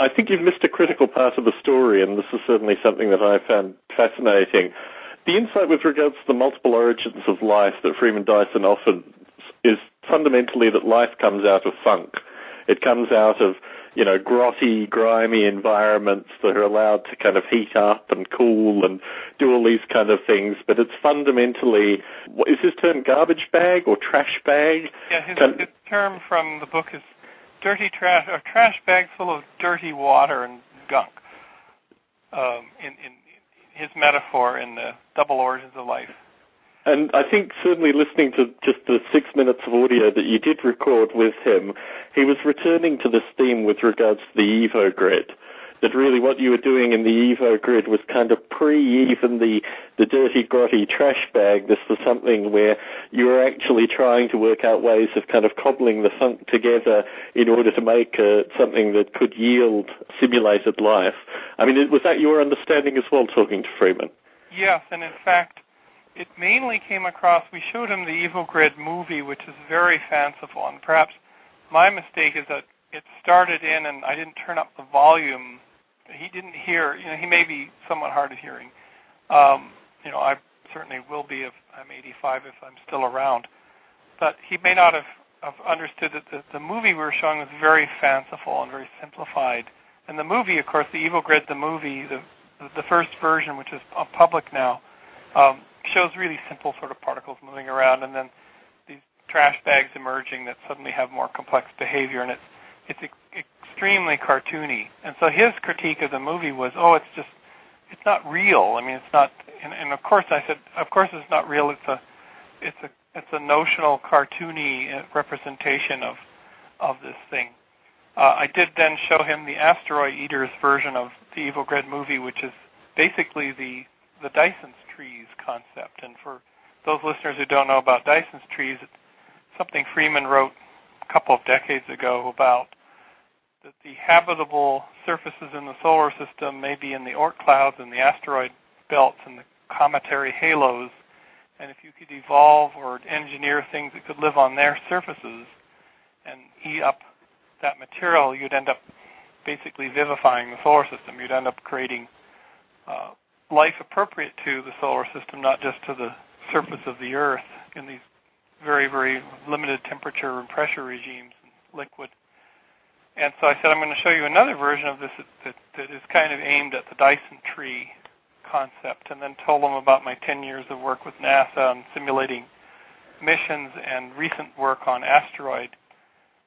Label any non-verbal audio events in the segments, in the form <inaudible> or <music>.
I think you've missed a critical part of the story, and this is certainly something that I found fascinating. The insight with regards to the multiple origins of life that Freeman Dyson offered is fundamentally that life comes out of funk. It comes out of, you know, grotty, grimy environments that are allowed to kind of heat up and cool and do all these kind of things. But it's fundamentally, what is his term, garbage bag or trash bag? Yeah, his, his term from the book is dirty trash, or trash bag full of dirty water and gunk. Um, in, in his metaphor in the double origins of life. And I think certainly listening to just the six minutes of audio that you did record with him, he was returning to this theme with regards to the Evo grid. That really what you were doing in the Evo grid was kind of pre even the, the dirty, grotty trash bag. This was something where you were actually trying to work out ways of kind of cobbling the funk together in order to make uh, something that could yield simulated life. I mean, was that your understanding as well, talking to Freeman? Yes, and in fact, it mainly came across, we showed him the Evo Grid movie, which is very fanciful. And perhaps my mistake is that it started in and I didn't turn up the volume. He didn't hear, you know, he may be somewhat hard of hearing. Um, you know, I certainly will be if I'm 85 if I'm still around. But he may not have, have understood that the, the movie we were showing was very fanciful and very simplified. And the movie, of course, the Evo Grid, the movie, the, the first version, which is public now, um, shows really simple sort of particles moving around, and then these trash bags emerging that suddenly have more complex behavior, and it's it's extremely cartoony. And so his critique of the movie was, oh, it's just it's not real. I mean, it's not. And, and of course, I said, of course, it's not real. It's a it's a it's a notional cartoony uh, representation of of this thing. Uh, I did then show him the asteroid eaters version of the Evo Grid movie, which is basically the the Dyson's trees concept. And for those listeners who don't know about Dyson's trees, it's something Freeman wrote a couple of decades ago about that the habitable surfaces in the solar system may be in the Oort clouds and the asteroid belts and the cometary halos. And if you could evolve or engineer things that could live on their surfaces and eat up that material, you'd end up basically vivifying the solar system. You'd end up creating uh, life appropriate to the solar system, not just to the surface of the Earth in these very, very limited temperature and pressure regimes, and liquid. And so I said, I'm going to show you another version of this that, that, is kind of aimed at the Dyson tree concept, and then told them about my 10 years of work with NASA on simulating missions and recent work on asteroid,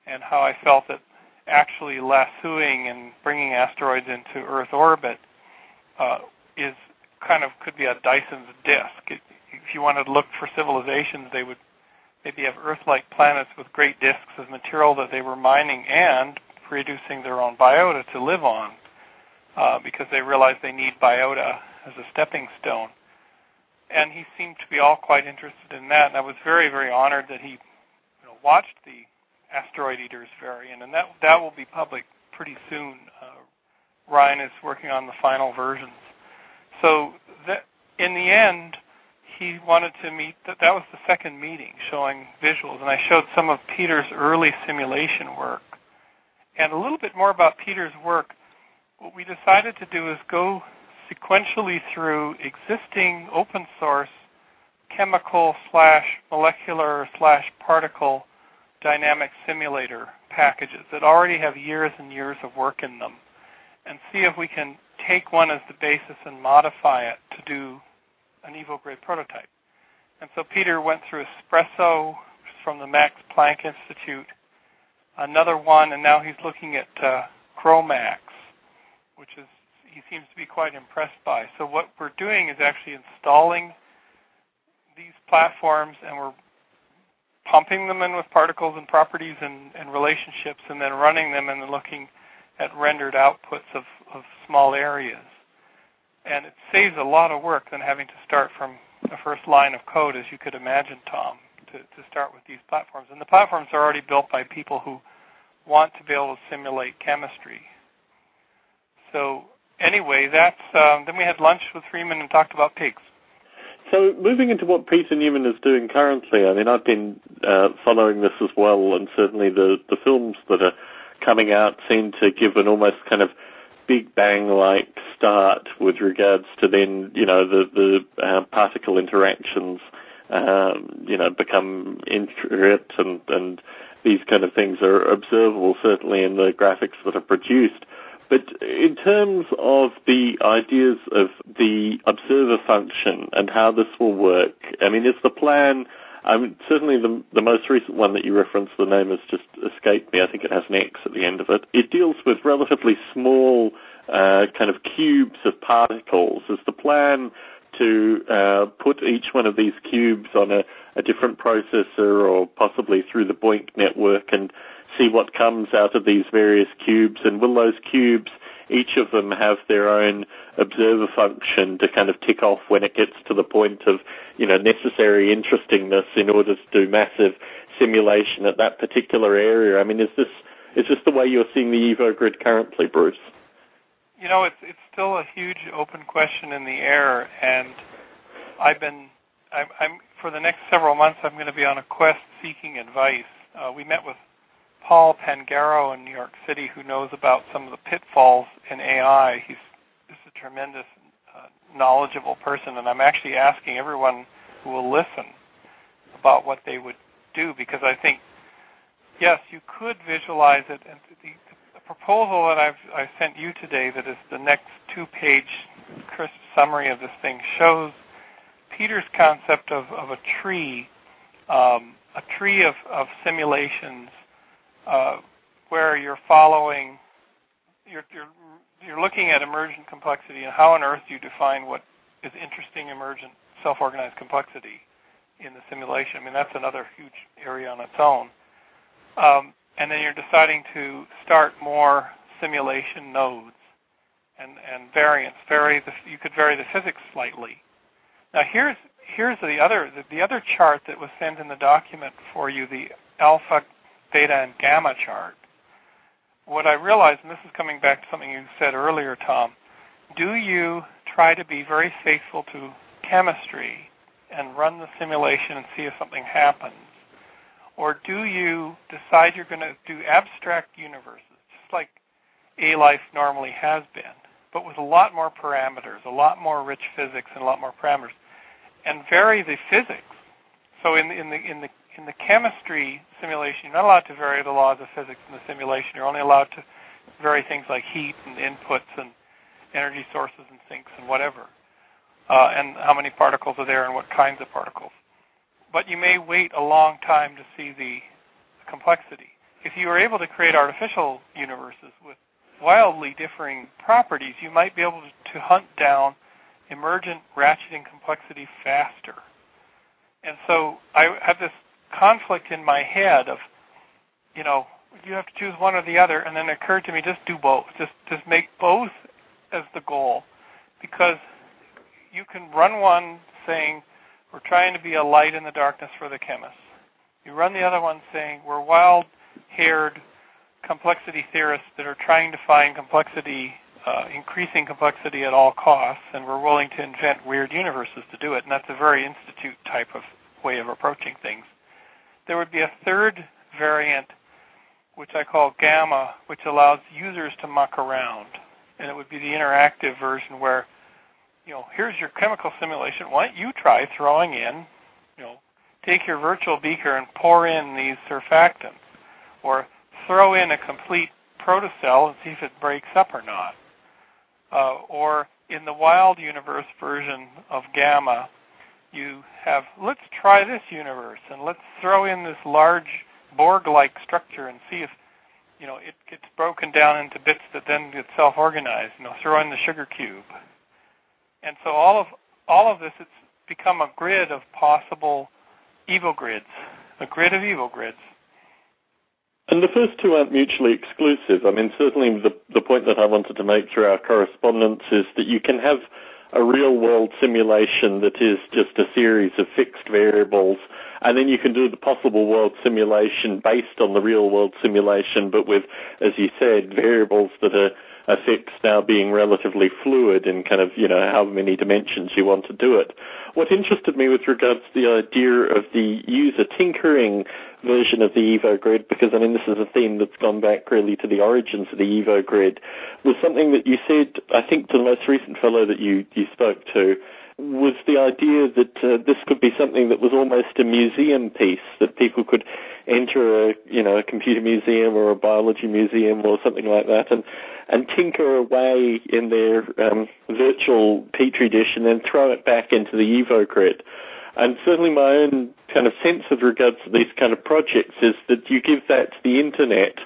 and how I felt that actually lassoing and bringing asteroids into Earth orbit uh, is kind of could be a Dyson's disk. If you wanted to look for civilizations, they would maybe have Earth-like planets with great disks of material that they were mining and producing their own biota to live on, uh, because they realized they need biota as a stepping stone. And he seemed to be all quite interested in that, and I was very, very honored that he you know, watched the Asteroid Eaters variant, and that that will be public pretty soon. Uh, Ryan is working on the final versions. So that, in the end, he wanted to meet. That that was the second meeting, showing visuals, and I showed some of Peter's early simulation work, and a little bit more about Peter's work. What we decided to do is go sequentially through existing open source chemical slash molecular slash particle dynamic simulator packages that already have years and years of work in them and see if we can take one as the basis and modify it to do an Evo Grid prototype. And so Peter went through Espresso from the Max Planck Institute, another one, and now he's looking at uh, GROMACS, which is he seems to be quite impressed by. So what we're doing is actually installing these platforms, and we're pumping them in with particles and properties and, and relationships, and then running them and then looking at rendered outputs of, of small areas. And it saves a lot of work than having to start from the first line of code, as you could imagine, Tom, to, to start with these platforms. And the platforms are already built by people who want to be able to simulate chemistry. So anyway, that's um, then we had lunch with Freeman and talked about pigs. So moving into what Peter Newman is doing currently, I mean, I've been uh, following this as well, and certainly the the films that are coming out seem to give an almost kind of Big Bang-like start with regards to then, you know, the the uh, particle interactions, um, you know, become intricate and and these kind of things are observable certainly in the graphics that are produced. But in terms of the ideas of the observer function and how this will work, I mean, is the plan I mean, certainly the, the most recent one that you referenced, the name has just escaped me. I think it has an X at the end of it. It deals with relatively small uh, kind of cubes of particles. Is the plan to uh, put each one of these cubes on a, a different processor or possibly through the BOINC network and see what comes out of these various cubes? And will those cubes each of them have their own observer function to kind of tick off when it gets to the point of, you know, necessary interestingness in order to do massive simulation at that particular area. I mean, is this is this the way you're seeing the Evo grid currently, Bruce? You know, it's it's still a huge open question in the air, and I've been I'm, I'm for the next several months I'm going to be on a quest seeking advice. Uh, we met with Paul Pangaro in New York City who knows about some of the pitfalls in AI. He's, he's a tremendous, uh, knowledgeable person, and I'm actually asking everyone who will listen about what they would do because I think, yes, you could visualize it. And the proposal that I've I sent you today, that is the next two-page crisp summary of this thing, shows Peter's concept of, of a tree, um, a tree of, of simulations uh, where you're following, you're, you're, you're looking at emergent complexity and how on earth do you define what is interesting emergent self-organized complexity in the simulation. I mean, that's another huge area on its own. Um, and then you're deciding to start more simulation nodes and, and variants. Vary the, you could vary the physics slightly. Now here's here's the other the, the other chart that was sent in the document for you, the alpha theta and gamma chart, what I realized, and this is coming back to something you said earlier, Tom, do you try to be very faithful to chemistry and run the simulation and see if something happens? Or do you decide you're going to do abstract universes, just like A life normally has been, but with a lot more parameters, a lot more rich physics, and a lot more parameters, and vary the physics? So in, in the in the in the chemistry simulation, you're not allowed to vary the laws of physics in the simulation. You're only allowed to vary things like heat and inputs and energy sources and sinks and whatever, uh, and how many particles are there and what kinds of particles. But you may wait a long time to see the complexity. If you are able to create artificial universes with wildly differing properties, you might be able to hunt down emergent ratcheting complexity faster. And so I have this conflict in my head of, you know, you have to choose one or the other, and then it occurred to me just do both. Just just make both as the goal, because you can run one saying we're trying to be a light in the darkness for the chemists. You run the other one saying we're wild-haired complexity theorists that are trying to find complexity, uh, increasing complexity at all costs, and we're willing to invent weird universes to do it. And that's a very institute type of way of approaching things. There would be a third variant, which I call gamma, which allows users to muck around. And it would be the interactive version where, you know, here's your chemical simulation. Why don't you try throwing in, you know, take your virtual beaker and pour in these surfactants, or throw in a complete protocell and see if it breaks up or not. Uh, or in the wild universe version of gamma, you have let's try this universe and let's throw in this large Borg-like structure and see if you know it gets broken down into bits that then get self-organized. You know, throw in the sugar cube, and so all of all of this it's become a grid of possible Evo Grids, a grid of Evo Grids. And the first two aren't mutually exclusive. I mean, certainly the the point that I wanted to make through our correspondence is that you can have a real world simulation that is just a series of fixed variables. And then you can do the possible world simulation based on the real world simulation, but with, as you said, variables that are effects now being relatively fluid in kind of, you know, how many dimensions you want to do it. What interested me with regards to the idea of the user tinkering version of the Evo Grid, because I mean this is a theme that's gone back really to the origins of the Evo Grid, was something that you said, I think, to the most recent fellow that you, you spoke to, was the idea that uh, this could be something that was almost a museum piece that people could enter a you know a computer museum or a biology museum or something like that and and tinker away in their um, virtual petri dish and then throw it back into the Evo. And certainly my own kind of sense with regards to these kind of projects is that you give that to the internet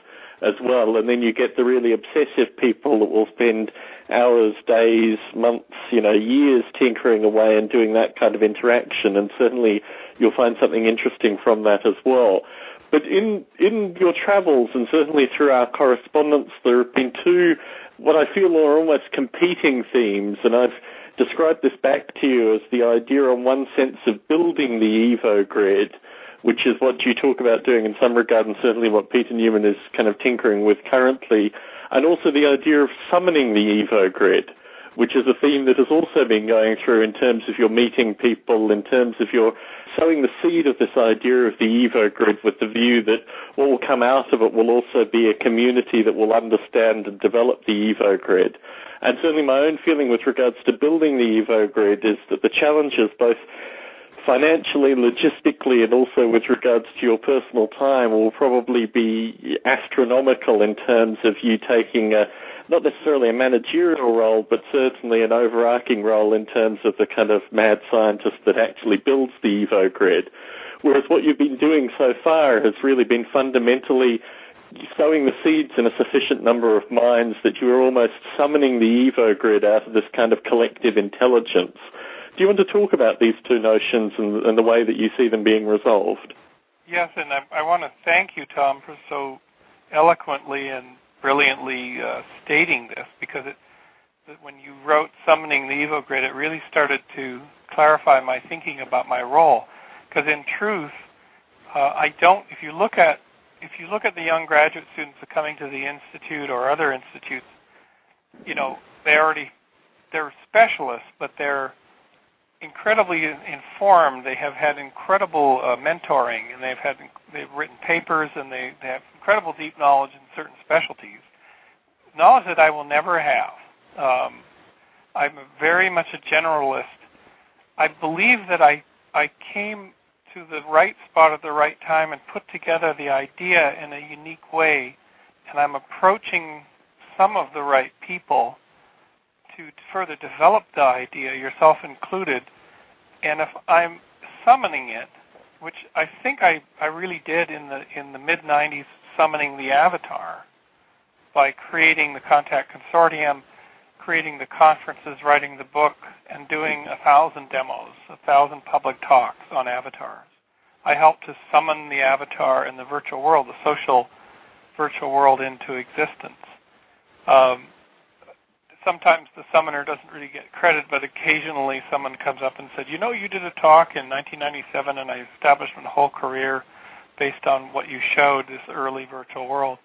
as well, and then you get the really obsessive people that will spend hours, days, months, you know, years tinkering away and doing that kind of interaction, and certainly you'll find something interesting from that as well. But in in your travels and certainly through our correspondence, there have been two what I feel are almost competing themes, and I've described this back to you as the idea, on one sense, of building the Evo grid, which is what you talk about doing in some regard, and certainly what Peter Newman is kind of tinkering with currently, and also the idea of summoning the Evo grid, which is a theme that has also been going through in terms of your meeting people, in terms of your sowing the seed of this idea of the Evo grid with the view that what will come out of it will also be a community that will understand and develop the Evo grid. And certainly my own feeling with regards to building the Evo grid is that the challenges both financially, logistically, and also with regards to your personal time will probably be astronomical in terms of you taking a, not necessarily a managerial role, but certainly an overarching role in terms of the kind of mad scientist that actually builds the Evo grid. Whereas what you've been doing so far has really been fundamentally sowing the seeds in a sufficient number of minds that you are almost summoning the Evo grid out of this kind of collective intelligence do you want to talk about these two notions and, and the way that you see them being resolved? Yes, and I, I want to thank you, Tom, for so eloquently and brilliantly uh, stating this because it, when you wrote Summoning the Evo Grid, it really started to clarify my thinking about my role. Because in truth, uh, I don't. If you look at if you look at the young graduate students that are coming to the institute or other institutes, you know they already they're specialists, but they're incredibly informed. They have had incredible uh, mentoring, and they've had they've written papers, and they, they have incredible deep knowledge in certain specialties. Knowledge that I will never have. Um, I'm very much a generalist. I believe that I I came to the right spot at the right time and put together the idea in a unique way, and I'm approaching some of the right people to further develop the idea, yourself included. And if I'm summoning it, which I think I, I really did in the in the mid '90s, summoning the avatar by creating the Contact Consortium, creating the conferences, writing the book, and doing a thousand demos, a thousand public talks on avatars. I helped to summon the avatar in the virtual world, the social virtual world, into existence. Um, sometimes the summoner doesn't really get credit, but occasionally someone comes up and said, "You know, you did a talk in 1997, and I established my whole career based on what you showed this early virtual world,"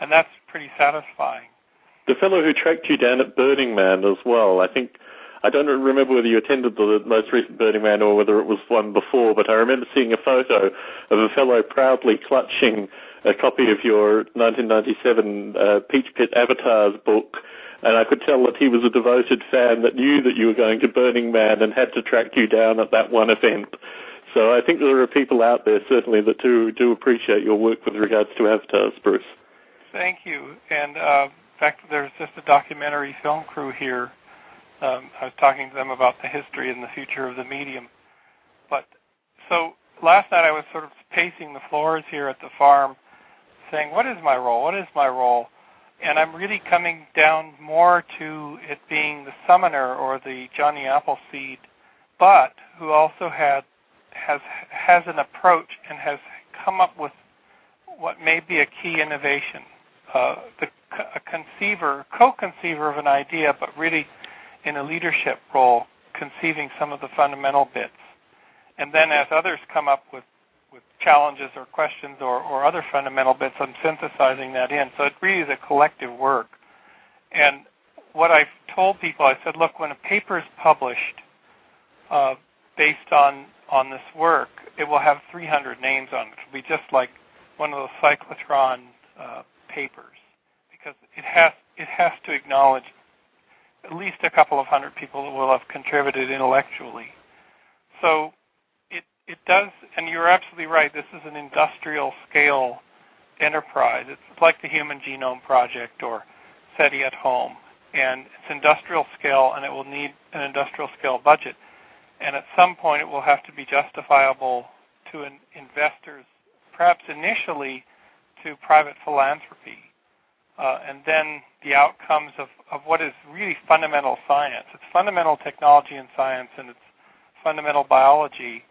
and that's pretty satisfying. The fellow who tracked you down at Burning Man as well, I think. I don't remember whether you attended the most recent Burning Man or whether it was one before, but I remember seeing a photo of a fellow proudly clutching a copy of your 1997 uh, Peachpit Avatars book and I could tell that he was a devoted fan that knew that you were going to Burning Man and had to track you down at that one event. So I think there are people out there certainly that do do appreciate your work with regards to avatars, Bruce. Thank you. And uh, in fact, there's just a documentary film crew here. Um, I was talking to them about the history and the future of the medium. But so last night I was sort of pacing the floors here at the farm, saying, "What is my role? What is my role?" and I'm really coming down more to it being the summoner or the Johnny Appleseed, but who also had has has an approach and has come up with what may be a key innovation, uh, the a conceiver, co-conceiver of an idea, but really in a leadership role, conceiving some of the fundamental bits, and then as others come up with with challenges or questions or, or other fundamental bits, I'm synthesizing that in. So it really is a collective work. And what I've told people, I said, look, when a paper is published uh, based on on this work, it will have 300 names on it. It'll be just like one of those cyclotron uh, papers because it has it has to acknowledge at least a couple of hundred people that will have contributed intellectually. So it does, and you're absolutely right. This is an industrial scale enterprise. It's like the Human Genome Project or SETI at home, and it's industrial scale, and it will need an industrial scale budget. And at some point, it will have to be justifiable to in- investors, perhaps initially to private philanthropy, uh, and then the outcomes of, of what is really fundamental science. It's fundamental technology and science, and it's fundamental biology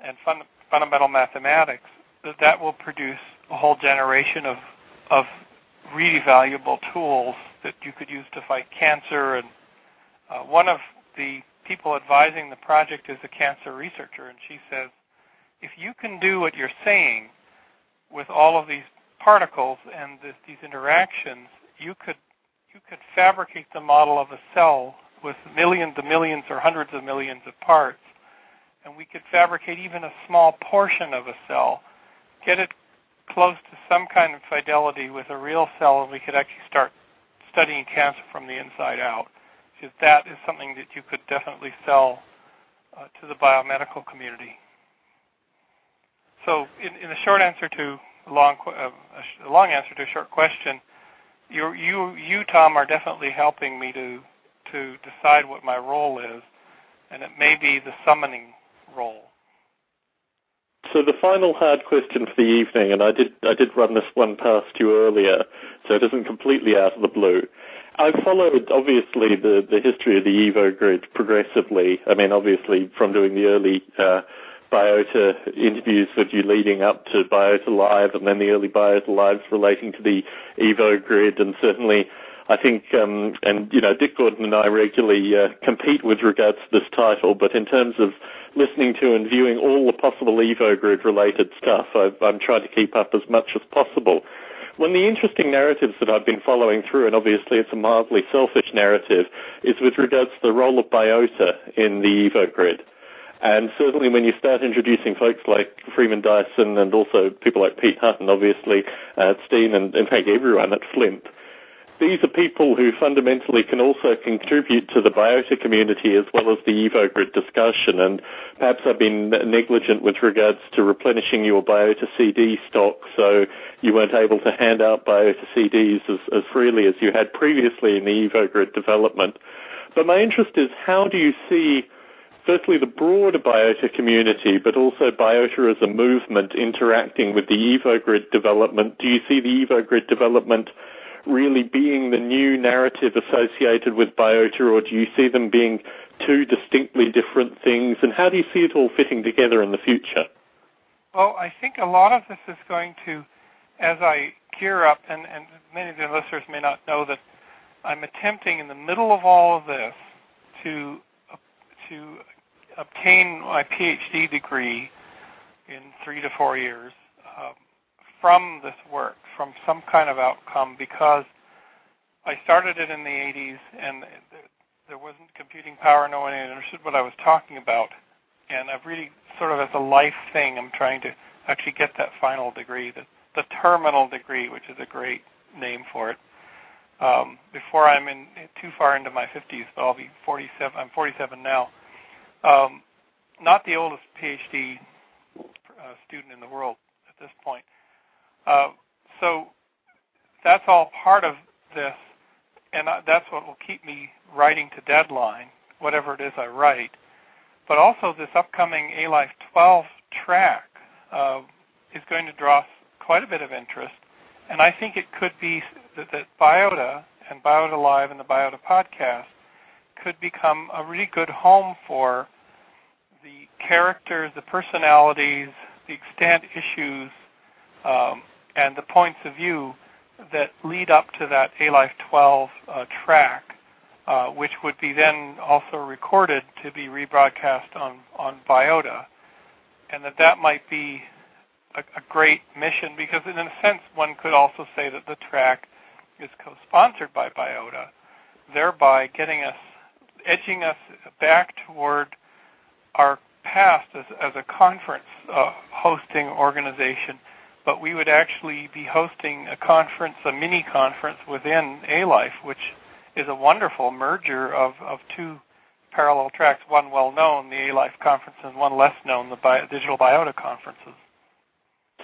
and fun, fundamental mathematics that that will produce a whole generation of of really valuable tools that you could use to fight cancer. And uh, one of the people advising the project is a cancer researcher, and she says, if you can do what you're saying with all of these particles and this, these interactions, you could you could fabricate the model of a cell with millions of millions or hundreds of millions of parts, and we could fabricate even a small portion of a cell, get it close to some kind of fidelity with a real cell, and we could actually start studying cancer from the inside out. Because that is something that you could definitely sell uh, to the biomedical community. So, in, in a short answer to a long, uh, a long answer to a short question, you, you, you, Tom, are definitely helping me to to decide what my role is, and it may be the summoning role. So the final hard question for the evening, and I did I did run this one past you earlier, so it isn't completely out of the blue. I've followed obviously the the history of the Evo grid progressively. I mean, obviously from doing the early uh, Biota interviews with you leading up to Biota Live and then the early Biota Lives relating to the Evo grid and certainly I think, um, and you know, Dick Gordon and I regularly uh, compete with regards to this title, but in terms of listening to and viewing all the possible Evo grid related stuff, I've, I'm trying to keep up as much as possible. One of the interesting narratives that I've been following through, and obviously it's a mildly selfish narrative, is with regards to the role of biota in the Evo grid. And certainly when you start introducing folks like Freeman Dyson and also people like Pete Hutton, obviously, uh, Steen, and in fact everyone at Flint, these are people who fundamentally can also contribute to the biota community as well as the EvoGrid discussion. And perhaps I've been negligent with regards to replenishing your biota CD stock, so you weren't able to hand out biota CDs as, as freely as you had previously in the EvoGrid development. But my interest is how do you see firstly the broader biota community, but also biota as a movement interacting with the EvoGrid development. Do you see the EvoGrid development really being the new narrative associated with biota, or do you see them being two distinctly different things? And how do you see it all fitting together in the future? Well, I think a lot of this is going to, as I gear up, and, and many of the listeners may not know that I'm attempting in the middle of all of this to to obtain my PhD degree in three to four years um, from this work, from some kind of outcome, because I started it in the 80s and there wasn't computing power, no one understood what I was talking about. And I've really sort of as a life thing, I'm trying to actually get that final degree, the, the terminal degree, which is a great name for it. Um, before I'm in too far into my 50s, but I'll be 47. I'm 47 now. Um, not the oldest PhD uh, student in the world at this point. Uh, so that's all part of this, and that's what will keep me writing to deadline, whatever it is I write. But also, this upcoming A Life 12 track uh, is going to draw quite a bit of interest, and I think it could be that, that Biota and Biota Live and the Biota podcast could become a really good home for the characters, the personalities, the extant issues, um, and the points of view that lead up to that A Life 12 uh, track, uh, which would be then also recorded to be rebroadcast on, on Biota, and that that might be a, a great mission because, in a sense, one could also say that the track is co-sponsored by Biota, thereby getting us, edging us back toward our past as, as a conference uh, hosting organization. But we would actually be hosting a conference, a mini conference within A-Life, which is a wonderful merger of, of two parallel tracks, one well known, the A-Life conference, and one less known, the Bi- Digital Biota conferences.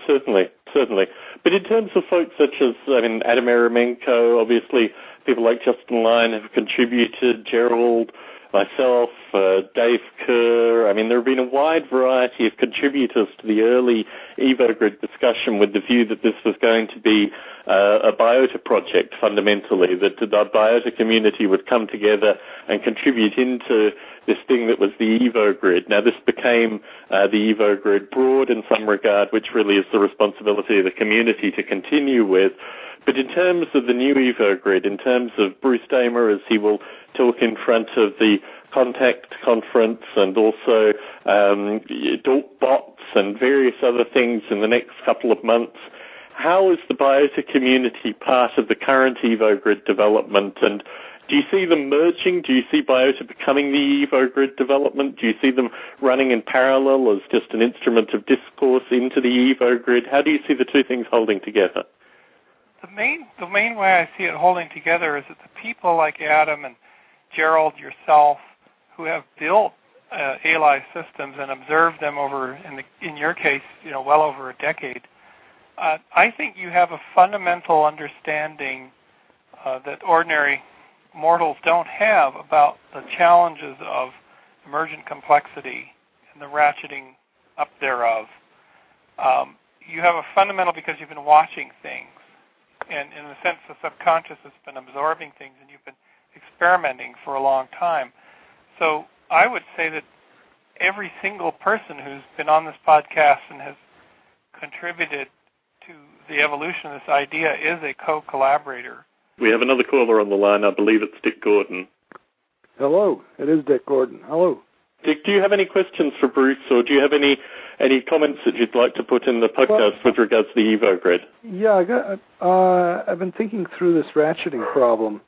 Certainly, certainly. But in terms of folks such as, I mean, Adam Ierymenko, obviously people like Justin Lyon have contributed, Gerald, myself, uh, Dave Kerr. I mean, there have been a wide variety of contributors to the early EvoGrid discussion with the view that this was going to be uh, a biota project fundamentally, that the biota community would come together and contribute into this thing that was the EvoGrid. Now, this became uh, the EvoGrid broad in some regard, which really is the responsibility of the community to continue with. But in terms of the new EvoGrid, in terms of Bruce Damer, as he will talk in front of the Contact conference and also um, bots and various other things in the next couple of months, how is the biota community part of the current EvoGrid development and do you see them merging? Do you see Biota becoming the EvoGrid development? Do you see them running in parallel as just an instrument of discourse into the EvoGrid? How do you see the two things holding together? The main, the main way I see it holding together is that the people like Adam and Gerald, yourself, who have built uh, ALI systems and observed them over, in, the, in your case, you know, well over a decade, uh, I think you have a fundamental understanding uh, that ordinary mortals don't have about the challenges of emergent complexity and the ratcheting up thereof. Um, you have a fundamental because you've been watching things, and in a sense, the subconscious has been absorbing things, and you've been experimenting for a long time. So I would say that every single person who's been on this podcast and has contributed to the evolution of this idea is a co-collaborator we have another caller on the line. I believe it's Dick Gordon. Hello, it is Dick Gordon. Hello. Dick, do you have any questions for Bruce, or do you have any any comments that you'd like to put in the podcast well, with regards to the Evo Grid? Yeah, I got. Uh, I've been thinking through this ratcheting problem,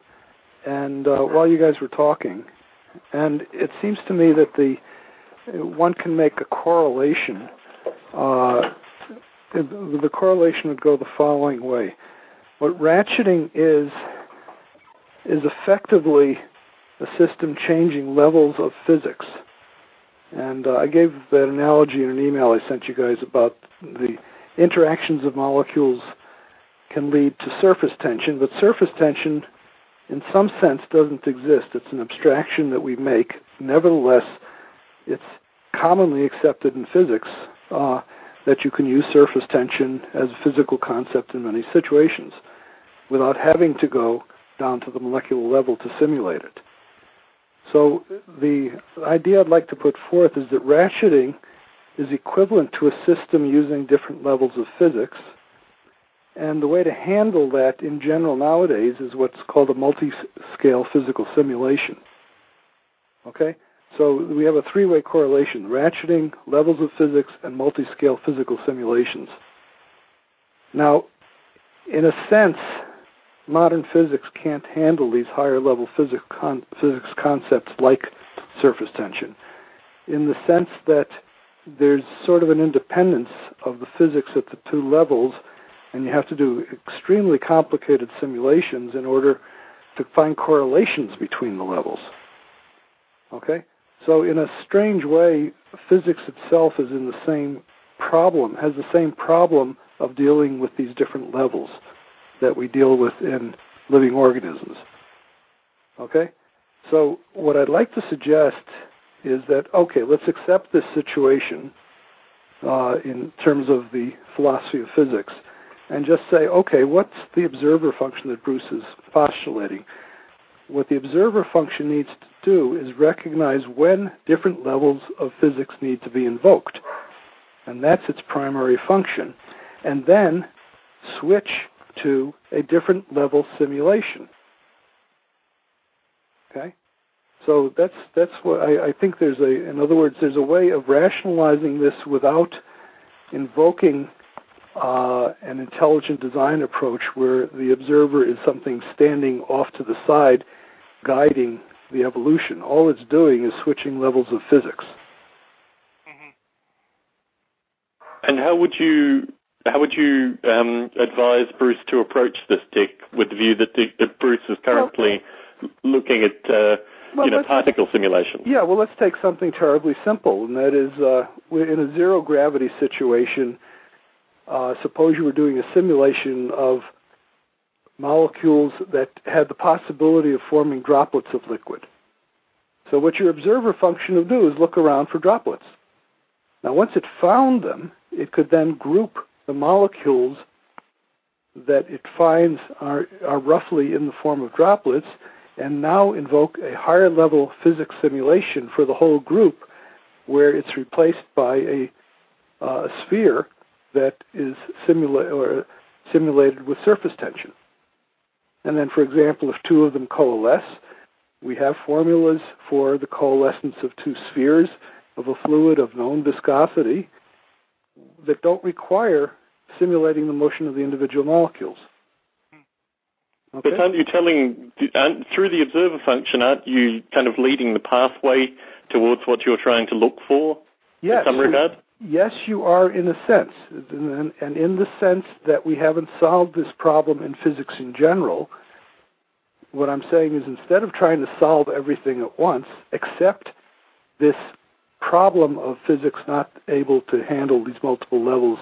and uh, while you guys were talking, and it seems to me that the one can make a correlation. Uh, the, the correlation would go the following way what ratcheting is is effectively a system changing levels of physics. And uh, I gave that analogy in an email I sent you guys about the interactions of molecules can lead to surface tension, but surface tension, in some sense, doesn't exist. It's an abstraction that we make. Nevertheless, it's commonly accepted in physics uh, that you can use surface tension as a physical concept in many situations without having to go down to the molecular level to simulate it. So the idea I'd like to put forth is that ratcheting is equivalent to a system using different levels of physics. And the way to handle that in general nowadays is what's called a multi-scale physical simulation. Okay? So we have a three-way correlation, ratcheting, levels of physics, and multi-scale physical simulations. Now, in a sense, modern physics can't handle these higher level physics, con- physics concepts like surface tension in the sense that there's sort of an independence of the physics at the two levels, and you have to do extremely complicated simulations in order to find correlations between the levels. Okay? So, in a strange way, physics itself is in the same problem, has the same problem of dealing with these different levels that we deal with in living organisms. Okay? So, what I'd like to suggest is that, okay, let's accept this situation uh, in terms of the philosophy of physics and just say, okay, what's the observer function that Bruce is postulating? What the observer function needs to do is recognize when different levels of physics need to be invoked. And that's its primary function. And then switch to a different level simulation. Okay? So that's that's what I, I think there's a in other words there's a way of rationalizing this without invoking uh, an intelligent design approach where the observer is something standing off to the side guiding the evolution. All it's doing is switching levels of physics. hmm And how would you how would you um, advise Bruce to approach this, Dick, with the view that, Bruce is currently looking at uh, Well, you know particle simulations? Yeah, well, let's take something terribly simple, and that is uh, we're in a zero gravity situation. Uh, suppose you were doing a simulation of molecules that had the possibility of forming droplets of liquid. So, what your observer function would do is look around for droplets. Now, once it found them, it could then group the molecules that it finds are, are roughly in the form of droplets and now invoke a higher level physics simulation for the whole group where it's replaced by a, uh, sphere that is simula- simulated with surface tension. And then, for example, if two of them coalesce, we have formulas for the coalescence of two spheres of a fluid of known viscosity that don't require simulating the motion of the individual molecules. Hmm. Okay? But aren't you telling through the observer function? Aren't you kind of leading the pathway towards what you're trying to look for yes, in some regard? Yes, you are in a sense, and, and in the sense that we haven't solved this problem in physics in general. What I'm saying is instead of trying to solve everything at once, accept this problem of physics not able to handle these multiple levels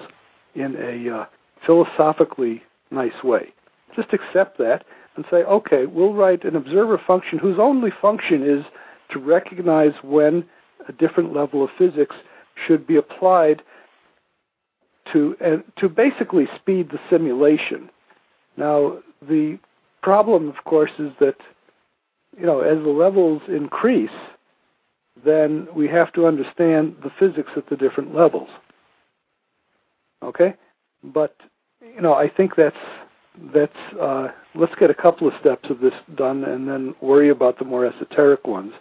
in a uh, philosophically nice way. Just accept that and say, okay, we'll write an observer function whose only function is to recognize when a different level of physics should be applied to and to basically speed the simulation. Now, the problem, of course, is that you know as the levels increase, then we have to understand the physics at the different levels. Okay, but you know I think that's that's uh, let's get a couple of steps of this done and then worry about the more esoteric ones.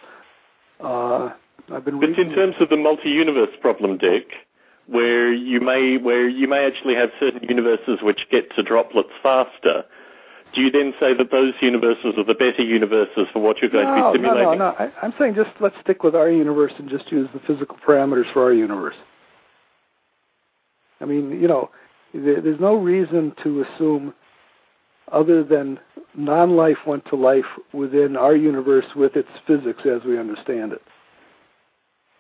Uh, I've been But in terms of the multi-universe problem, Dick, where you may where you may actually have certain universes which get to droplets faster, do you then say that those universes are the better universes for what you're going no, to be no, simulating? no, no. I, I'm saying just let's stick with our universe and just use the physical parameters for our universe. I mean, you know, there, there's no reason to assume other than non-life went to life within our universe with its physics as we understand it.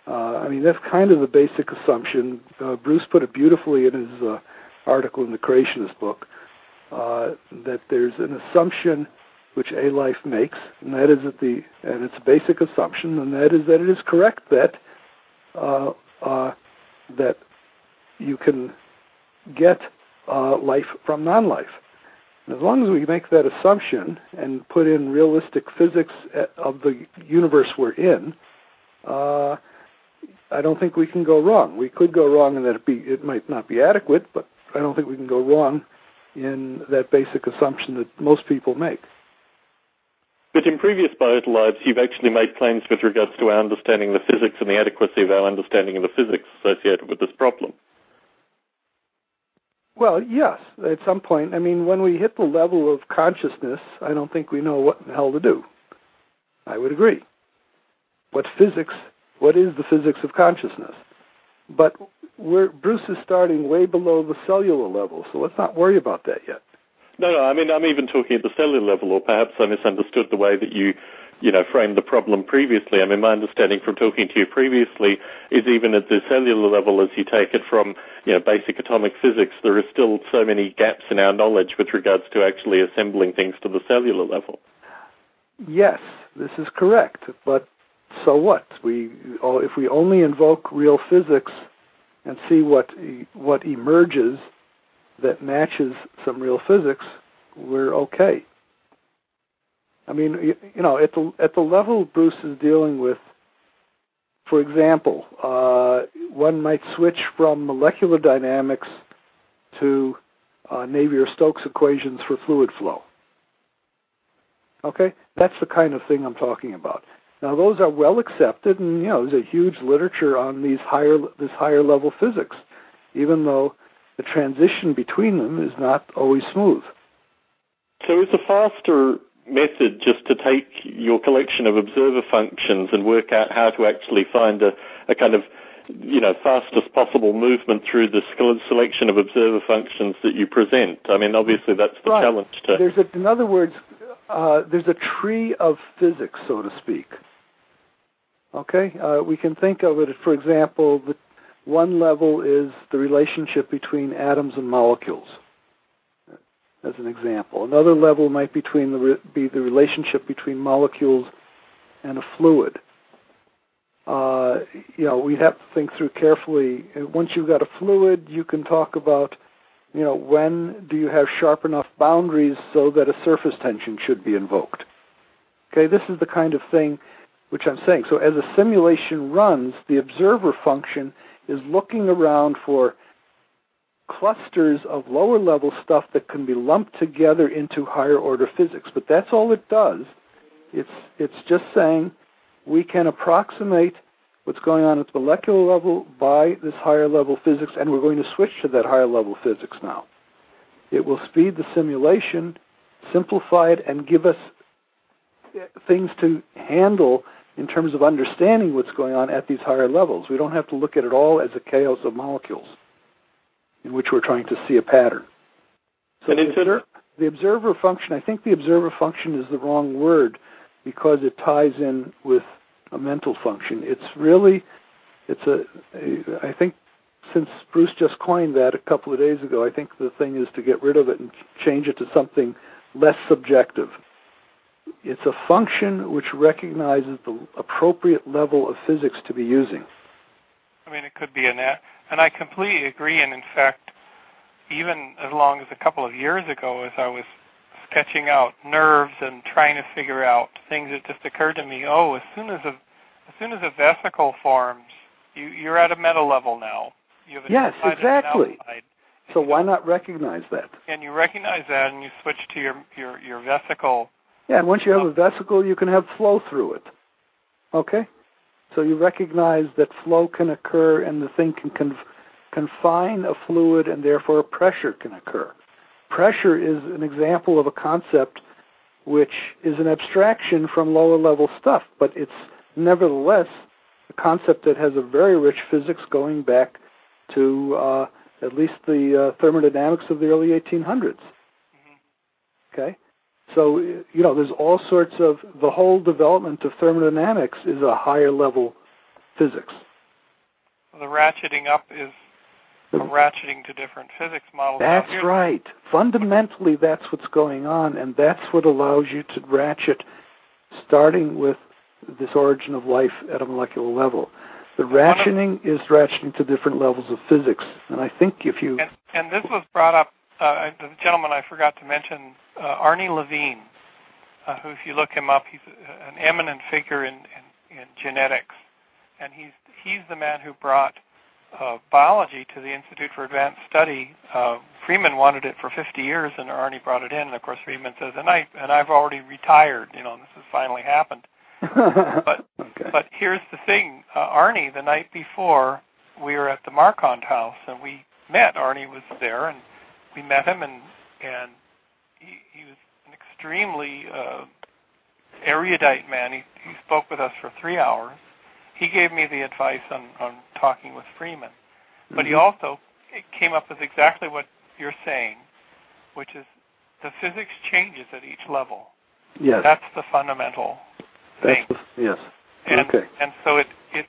Uh, I mean, that's kind of the basic assumption. Uh, Bruce put it beautifully in his uh, article in the Creationist book that there's an assumption which a life makes, and that is that the and it's basic assumption, and that is that it is correct that uh, uh, that you can get uh, life from non-life. And as long as we make that assumption and put in realistic physics of the universe we're in, uh, I don't think we can go wrong. We could go wrong in that it, be, it might not be adequate, but I don't think we can go wrong in that basic assumption that most people make. But in previous Biota Lives, you've actually made claims with regards to our understanding of the physics and the adequacy of our understanding of the physics associated with this problem. Well, yes, at some point. I mean, when we hit the level of consciousness, I don't think we know what the hell to do. I would agree. What physics, what is the physics of consciousness? But we're, Bruce is starting way below the cellular level, so let's not worry about that yet. No, no, I mean, I'm even talking at the cellular level, or perhaps I misunderstood the way that you, you know, framed the problem previously. I mean, my understanding from talking to you previously is even at the cellular level, as you take it from, you know, basic atomic physics, there are still so many gaps in our knowledge with regards to actually assembling things to the cellular level. Yes, this is correct, but so what? We, if we only invoke real physics and see what what emerges that matches some real physics, we're okay. I mean, you, you know, at the at the level Bruce is dealing with, for example, uh, one might switch from molecular dynamics to uh, Navier-Stokes equations for fluid flow. Okay, that's the kind of thing I'm talking about. Now, those are well accepted, and you know, there's a huge literature on these higher this higher level physics, even though the transition between them is not always smooth. So is a faster method just to take your collection of observer functions and work out how to actually find a, a kind of you know fastest possible movement through the selection of observer functions that you present. I mean, obviously that's the right. challenge. To there's a, in other words, uh, there's a tree of physics, so to speak. Okay, uh, we can think of it, for example, the one level is the relationship between atoms and molecules, as an example. Another level might between the, be the relationship between molecules and a fluid. Uh, you know, we have to think through carefully. Once you've got a fluid, you can talk about, you know, when do you have sharp enough boundaries so that a surface tension should be invoked. Okay, this is the kind of thing which I'm saying. So as a simulation runs, the observer function is looking around for clusters of lower level stuff that can be lumped together into higher order physics. But that's all it does. It's it's just saying we can approximate what's going on at the molecular level by this higher level physics, and we're going to switch to that higher level physics now. It will speed the simulation, simplify it, and give us eh, things to handle in terms of understanding what's going on at these higher levels. We don't have to look at it all as a chaos of molecules in which we're trying to see a pattern. So the, observer, the observer function, I think the observer function is the wrong word because it ties in with a mental function. It's really, it's a, a I think since Bruce just coined that a couple of days ago, I think the thing is to get rid of it and change it to something less subjective. It's a function which recognizes the appropriate level of physics to be using. I mean, it could be an, and I completely agree. And in fact, even as long as a couple of years ago, as I was sketching out nerves and trying to figure out things, it just occurred to me, oh, as soon as a, as soon as a vesicle forms, you, you're at a meta level now. You have yes, exactly. So why not recognize that? And you recognize that, and you switch to your your your vesicle yeah, and once you have a vesicle, you can have flow through it. Okay? So you recognize that flow can occur and the thing can conf- confine a fluid and therefore pressure can occur. Pressure is an example of a concept which is an abstraction from lower level stuff, but it's nevertheless a concept that has a very rich physics going back to uh, at least the uh, thermodynamics of the early 1800s. Mm-hmm. Okay? So, you know, there's all sorts of, the whole development of thermodynamics is a higher level physics. The ratcheting up is ratcheting to different physics models. That's right. Fundamentally, that's what's going on, and that's what allows you to ratchet, starting with this origin of life at a molecular level. The ratcheting is ratcheting to different levels of physics, and I think if you and, and this was brought up uh, the gentleman I forgot to mention, uh, Arnie Levine, uh, who, if you look him up, he's an eminent figure in, in, in genetics, and he's he's the man who brought uh, biology to the Institute for Advanced Study. Uh, Freeman wanted it for 50 years, and Arnie brought it in. And of course, Freeman says, "And I and I've already retired. You know, this has finally happened." <laughs> but okay. but here's the thing, uh, Arnie. The night before, we were at the Marquand house, and we met. Arnie was there, and we met him, and and he, he was an extremely uh, erudite man. He, he spoke with us for three hours. He gave me the advice on on talking with Freeman, but mm-hmm. he also came up with exactly what you're saying, which is the physics changes at each level. Yes, that's the fundamental thing. That's the, yes. And, okay. And so it it's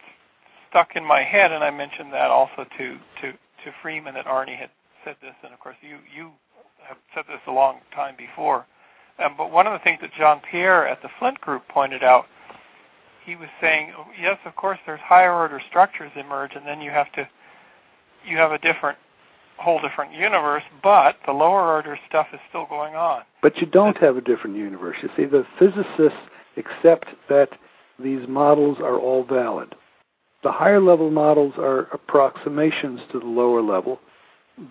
stuck in my head, and I mentioned that also to to to Freeman that Arnie had said this, and of course you you have said this a long time before. Um, but one of the things that Jean Pierre at the Flint Group pointed out, he was saying, oh, yes, of course, there's higher order structures emerge, and then you have to you have a different whole different universe, but the lower order stuff is still going on. But you don't have a different universe. You see, the physicists accept that these models are all valid. The higher level models are approximations to the lower level,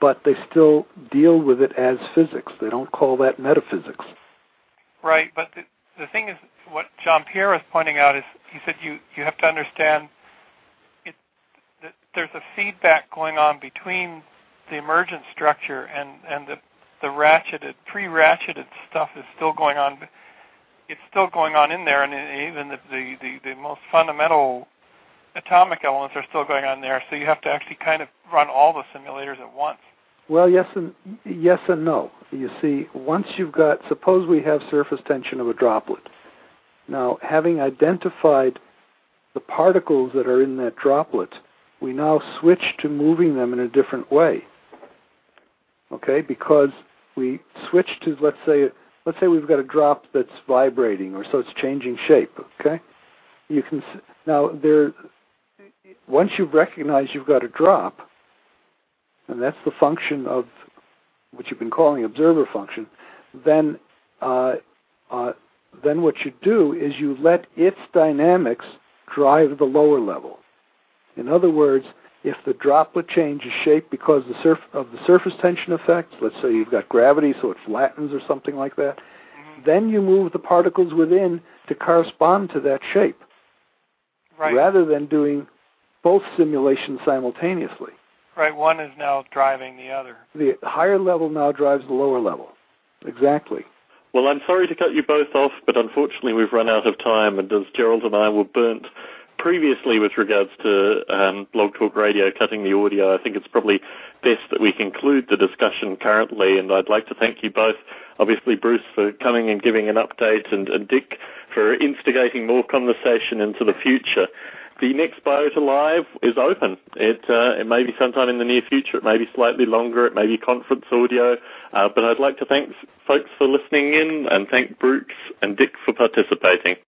but they still deal with it as physics. They don't call that metaphysics. Right, but the, the thing is, what Jean Pierre is pointing out is, he said you you have to understand it, that there's a feedback going on between the emergent structure and and the the ratcheted pre-ratcheted stuff is still going on. It's still going on in there, and even the the the, the most fundamental atomic elements are still going on there. So you have to actually kind of run all the simulators at once. Well, yes and yes and no. You see, once you've got, suppose we have surface tension of a droplet. Now, having identified the particles that are in that droplet, we now switch to moving them in a different way. Okay, because we switch to let's say let's say we've got a drop that's vibrating or so it's changing shape. Okay, you can now there once you've recognized you've got a drop, and that's the function of what you've been calling observer function, then uh, uh, then what you do is you let its dynamics drive the lower level. In other words, if the droplet changes shape because the surf- of the surface tension effects, let's say you've got gravity so it flattens or something like that, mm-hmm. then you move the particles within to correspond to that shape. Right. Rather than doing both simulations simultaneously. Right, one is now driving the other. The higher level now drives the lower level. Exactly. Well, I'm sorry to cut you both off, but unfortunately we've run out of time, and as Gerald and I were burnt previously with regards to um, Blog Talk Radio cutting the audio, I think it's probably best that we conclude the discussion currently. And I'd like to thank you both, obviously Bruce for coming and giving an update, and, and Dick for instigating more conversation into the future the next Biota Live is open. It uh, it may be sometime in the near future. It may be slightly longer. It may be conference audio. Uh, but I'd like to thank folks for listening in and thank Bruce and Dick for participating.